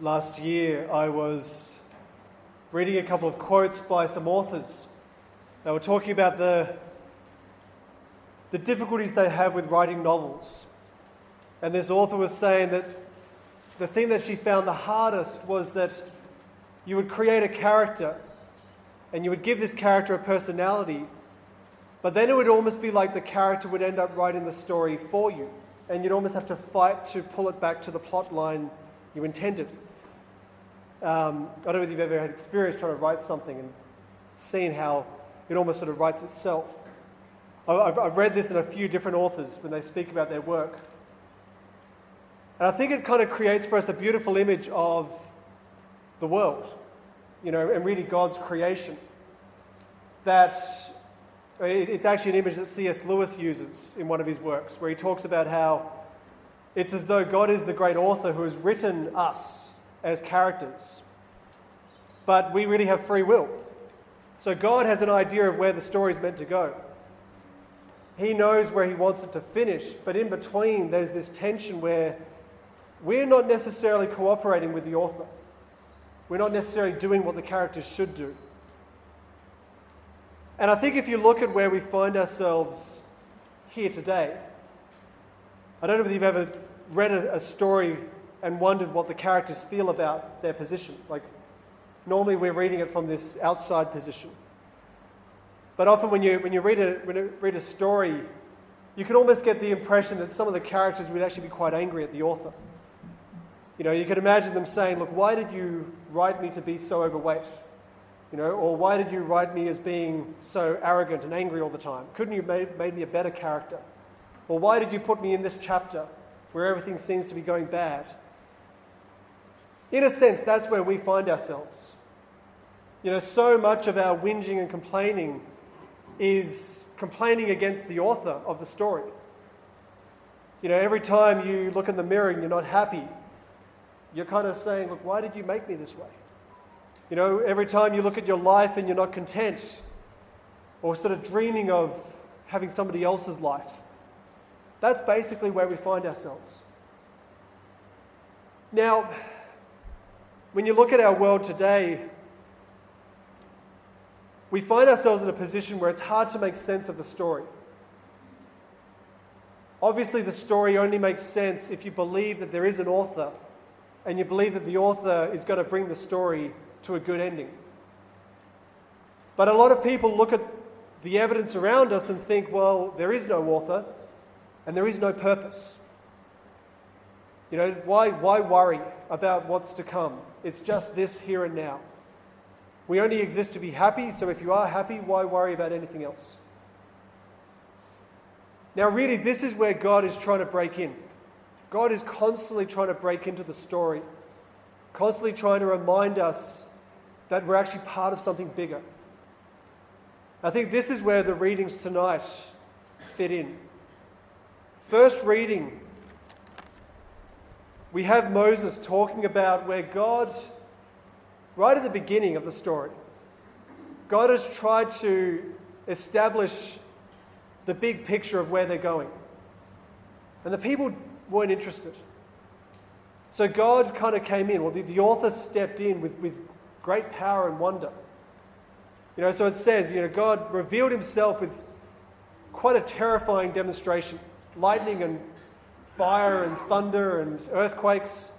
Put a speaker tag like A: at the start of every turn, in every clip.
A: last year, I was reading a couple of quotes by some authors. They were talking about the, the difficulties they have with writing novels. And this author was saying that the thing that she found the hardest was that you would create a character and you would give this character a personality, but then it would almost be like the character would end up writing the story for you, and you'd almost have to fight to pull it back to the plot line you intended. Um, I don't know if you've ever had experience trying to write something and seen how it almost sort of writes itself. I've, I've read this in a few different authors when they speak about their work. And I think it kind of creates for us a beautiful image of the world, you know, and really God's creation. That it's actually an image that C.S. Lewis uses in one of his works, where he talks about how it's as though God is the great author who has written us as characters, but we really have free will. So God has an idea of where the story is meant to go. He knows where he wants it to finish, but in between, there's this tension where we're not necessarily cooperating with the author. We're not necessarily doing what the characters should do. And I think if you look at where we find ourselves here today, I don't know if you've ever read a, a story and wondered what the characters feel about their position. Like, normally we're reading it from this outside position. But often when you, when you, read, a, when you read a story, you can almost get the impression that some of the characters would actually be quite angry at the author. You know, you could imagine them saying, Look, why did you write me to be so overweight? You know, or why did you write me as being so arrogant and angry all the time? Couldn't you have made, made me a better character? Or why did you put me in this chapter where everything seems to be going bad? In a sense, that's where we find ourselves. You know, so much of our whinging and complaining is complaining against the author of the story. You know, every time you look in the mirror and you're not happy, you're kind of saying, Look, why did you make me this way? You know, every time you look at your life and you're not content, or sort of dreaming of having somebody else's life, that's basically where we find ourselves. Now, when you look at our world today, we find ourselves in a position where it's hard to make sense of the story. Obviously, the story only makes sense if you believe that there is an author and you believe that the author is going to bring the story to a good ending. But a lot of people look at the evidence around us and think, well, there is no author and there is no purpose. You know, why, why worry about what's to come? It's just this here and now. We only exist to be happy, so if you are happy, why worry about anything else? Now, really, this is where God is trying to break in. God is constantly trying to break into the story, constantly trying to remind us that we're actually part of something bigger. I think this is where the readings tonight fit in. First reading, we have Moses talking about where God, right at the beginning of the story, God has tried to establish the big picture of where they're going. And the people weren't interested. So God kind of came in. Well, the, the author stepped in with, with great power and wonder. You know, so it says, you know, God revealed himself with quite a terrifying demonstration lightning and fire and thunder and earthquakes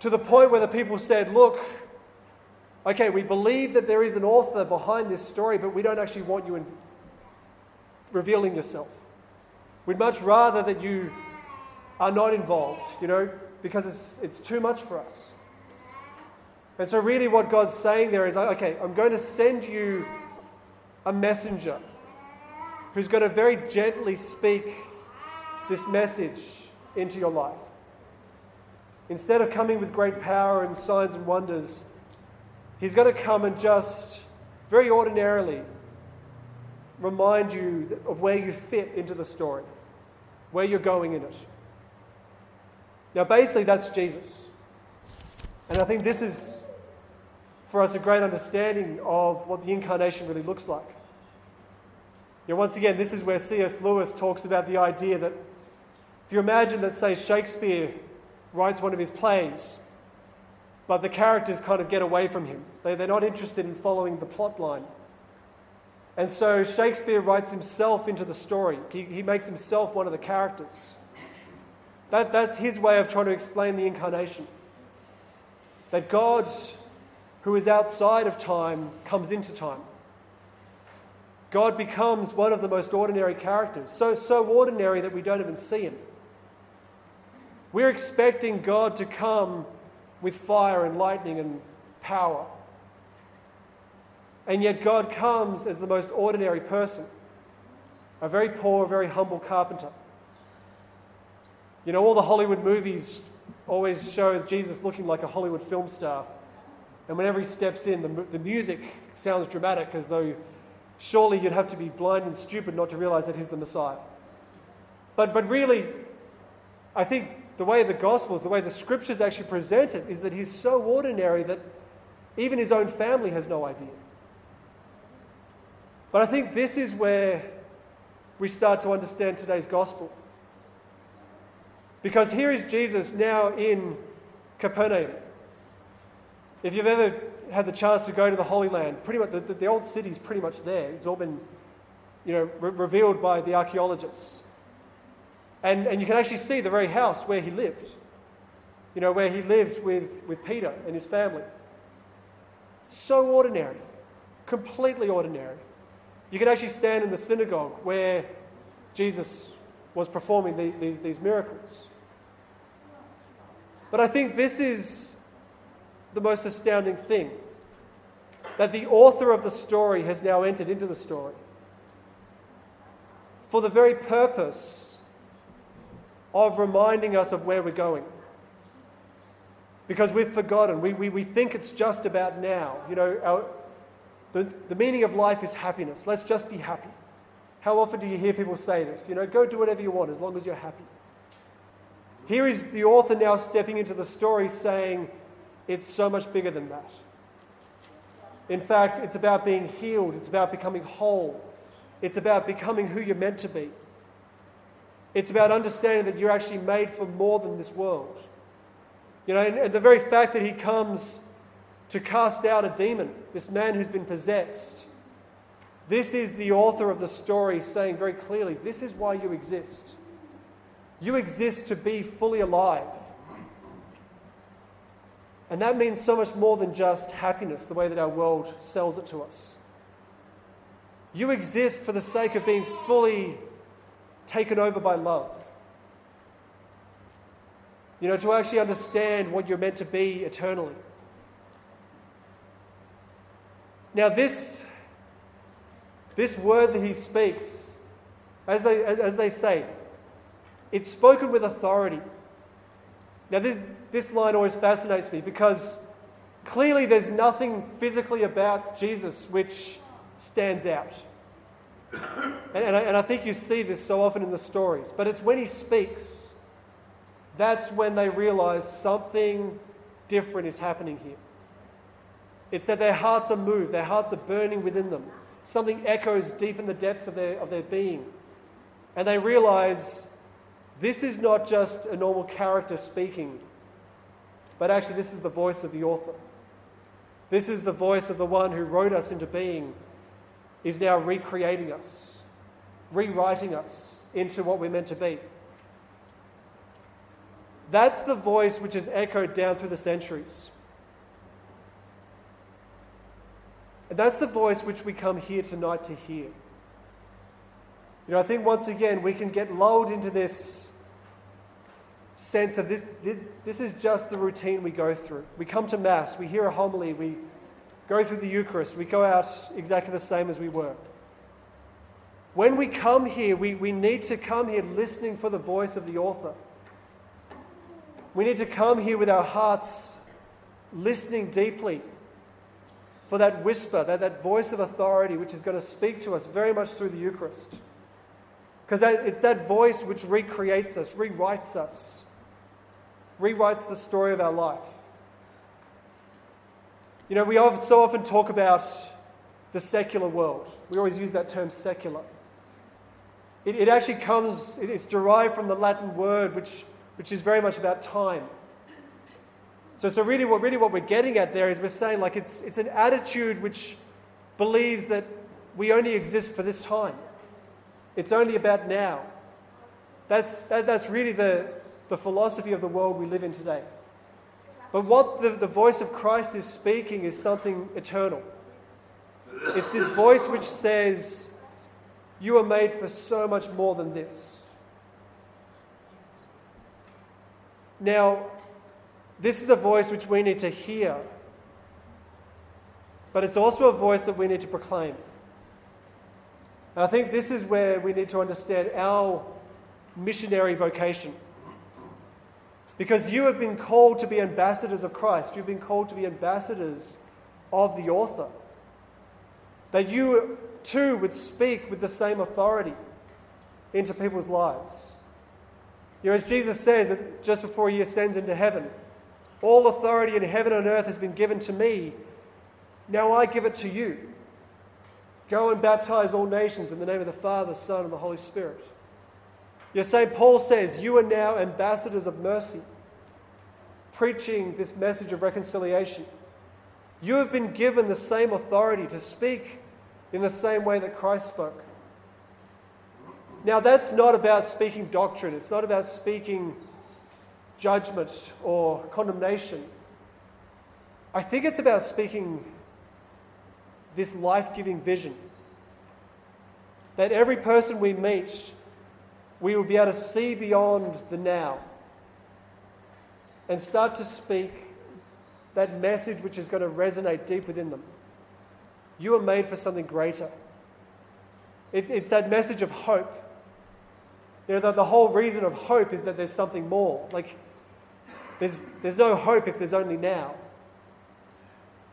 A: to the point where the people said, Look, okay, we believe that there is an author behind this story, but we don't actually want you in revealing yourself. We'd much rather that you are not involved, you know, because it's, it's too much for us. And so, really, what God's saying there is okay, I'm going to send you a messenger who's going to very gently speak this message into your life. Instead of coming with great power and signs and wonders, he's going to come and just very ordinarily remind you of where you fit into the story where you're going in it. Now, basically, that's Jesus. And I think this is, for us, a great understanding of what the incarnation really looks like. Once again, this is where C.S. Lewis talks about the idea that if you imagine that, say, Shakespeare writes one of his plays, but the characters kind of get away from him. They, they're not interested in following the plot line. And so Shakespeare writes himself into the story, he, he makes himself one of the characters. That, that's his way of trying to explain the incarnation. That God, who is outside of time, comes into time. God becomes one of the most ordinary characters, so, so ordinary that we don't even see him. We're expecting God to come with fire and lightning and power. And yet, God comes as the most ordinary person a very poor, very humble carpenter. You know, all the Hollywood movies always show Jesus looking like a Hollywood film star. And whenever he steps in, the, the music sounds dramatic as though surely you'd have to be blind and stupid not to realize that he's the Messiah. But, but really, I think the way the Gospels, the way the Scriptures actually present it, is that he's so ordinary that even his own family has no idea. But I think this is where we start to understand today's Gospel. Because here is Jesus now in Capernaum. If you've ever had the chance to go to the Holy Land, pretty much the, the, the old city is pretty much there. It's all been, you know, re- revealed by the archaeologists. And, and you can actually see the very house where he lived, you know, where he lived with, with Peter and his family. So ordinary, completely ordinary. You can actually stand in the synagogue where Jesus was performing the, these, these miracles. But I think this is the most astounding thing that the author of the story has now entered into the story for the very purpose of reminding us of where we're going. Because we've forgotten. We, we, we think it's just about now. You know, our, the, the meaning of life is happiness. Let's just be happy. How often do you hear people say this? You know, go do whatever you want as long as you're happy. Here is the author now stepping into the story saying it's so much bigger than that. In fact, it's about being healed, it's about becoming whole, it's about becoming who you're meant to be. It's about understanding that you're actually made for more than this world. You know, and, and the very fact that he comes to cast out a demon, this man who's been possessed, this is the author of the story saying very clearly this is why you exist. You exist to be fully alive. And that means so much more than just happiness, the way that our world sells it to us. You exist for the sake of being fully taken over by love. You know, to actually understand what you're meant to be eternally. Now, this this word that he speaks, as they, as, as they say, it's spoken with authority. Now, this, this line always fascinates me because clearly there's nothing physically about Jesus which stands out. And, and, I, and I think you see this so often in the stories. But it's when he speaks, that's when they realize something different is happening here. It's that their hearts are moved, their hearts are burning within them. Something echoes deep in the depths of their, of their being. And they realize this is not just a normal character speaking, but actually, this is the voice of the author. This is the voice of the one who wrote us into being, is now recreating us, rewriting us into what we're meant to be. That's the voice which has echoed down through the centuries. And that's the voice which we come here tonight to hear. You know, I think once again we can get lulled into this sense of this, this is just the routine we go through. We come to Mass, we hear a homily, we go through the Eucharist, we go out exactly the same as we were. When we come here, we, we need to come here listening for the voice of the author. We need to come here with our hearts listening deeply for that whisper, that, that voice of authority which is going to speak to us very much through the Eucharist. Because it's that voice which recreates us, rewrites us, rewrites the story of our life. You know, we so often talk about the secular world. We always use that term secular. It, it actually comes, it's derived from the Latin word which, which is very much about time. So, so really, what, really what we're getting at there is we're saying like it's, it's an attitude which believes that we only exist for this time. It's only about now. That's, that, that's really the, the philosophy of the world we live in today. But what the, the voice of Christ is speaking is something eternal. It's this voice which says, You are made for so much more than this. Now, this is a voice which we need to hear, but it's also a voice that we need to proclaim. And I think this is where we need to understand our missionary vocation. Because you have been called to be ambassadors of Christ, you've been called to be ambassadors of the author. That you too would speak with the same authority into people's lives. You know, as Jesus says that just before he ascends into heaven, all authority in heaven and earth has been given to me. Now I give it to you. Go and baptize all nations in the name of the Father, Son, and the Holy Spirit. Your St. Paul says, You are now ambassadors of mercy, preaching this message of reconciliation. You have been given the same authority to speak in the same way that Christ spoke. Now, that's not about speaking doctrine, it's not about speaking judgment or condemnation. I think it's about speaking this life giving vision that every person we meet, we will be able to see beyond the now and start to speak that message which is going to resonate deep within them. You are made for something greater. It, it's that message of hope you know, the, the whole reason of hope is that there's something more. Like, there's, there's no hope if there's only now.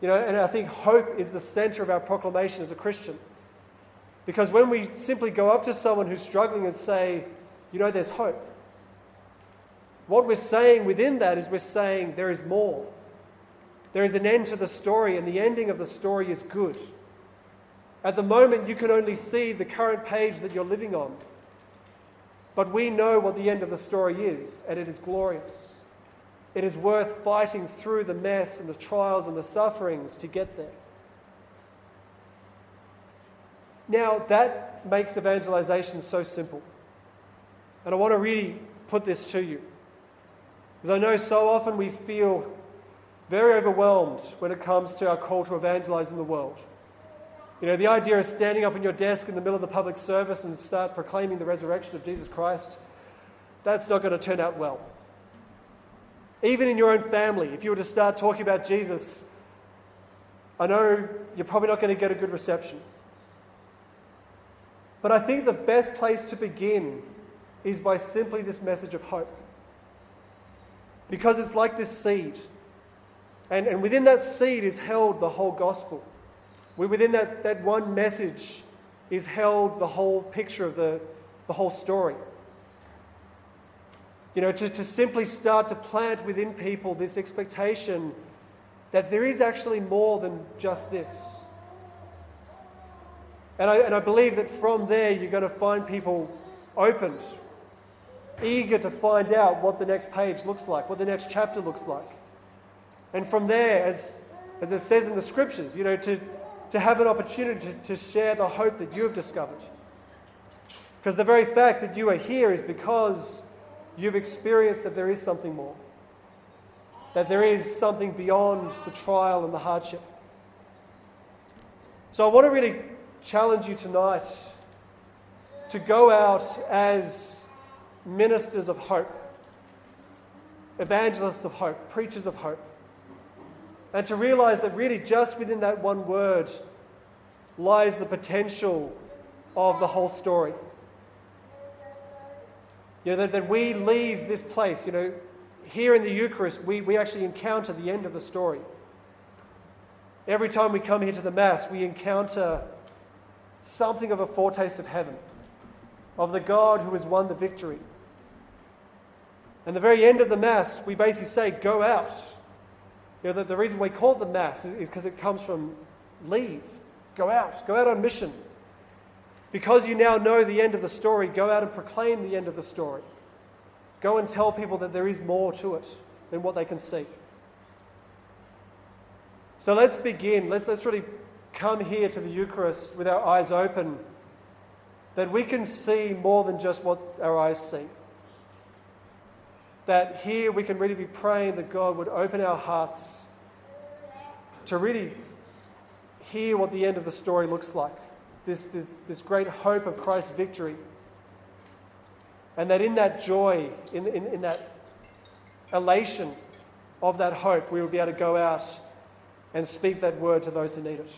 A: You know, and I think hope is the center of our proclamation as a Christian. Because when we simply go up to someone who's struggling and say, you know, there's hope, what we're saying within that is we're saying there is more. There is an end to the story, and the ending of the story is good. At the moment, you can only see the current page that you're living on. But we know what the end of the story is, and it is glorious. It is worth fighting through the mess and the trials and the sufferings to get there. Now, that makes evangelization so simple. And I want to really put this to you. Because I know so often we feel very overwhelmed when it comes to our call to evangelize in the world. You know, the idea of standing up in your desk in the middle of the public service and start proclaiming the resurrection of Jesus Christ, that's not going to turn out well. Even in your own family, if you were to start talking about Jesus, I know you're probably not going to get a good reception. But I think the best place to begin is by simply this message of hope. Because it's like this seed. And, and within that seed is held the whole gospel. Within that, that one message is held the whole picture of the, the whole story. You know, to, to simply start to plant within people this expectation that there is actually more than just this. And I, and I believe that from there you're going to find people opened, eager to find out what the next page looks like, what the next chapter looks like. And from there, as, as it says in the scriptures, you know, to, to have an opportunity to, to share the hope that you have discovered. Because the very fact that you are here is because you've experienced that there is something more, that there is something beyond the trial and the hardship. So I want to really challenge you tonight to go out as ministers of hope, evangelists of hope, preachers of hope. And to realize that really just within that one word lies the potential of the whole story. You know, that, that we leave this place, you know, here in the Eucharist, we, we actually encounter the end of the story. Every time we come here to the Mass, we encounter something of a foretaste of heaven, of the God who has won the victory. And the very end of the Mass, we basically say, Go out you know, the, the reason we call it the Mass is because it comes from leave, go out, go out on mission. Because you now know the end of the story, go out and proclaim the end of the story. Go and tell people that there is more to it than what they can see. So let's begin. Let's, let's really come here to the Eucharist with our eyes open, that we can see more than just what our eyes see. That here we can really be praying that God would open our hearts to really hear what the end of the story looks like this, this, this great hope of Christ's victory. And that in that joy, in, in, in that elation of that hope, we will be able to go out and speak that word to those who need it.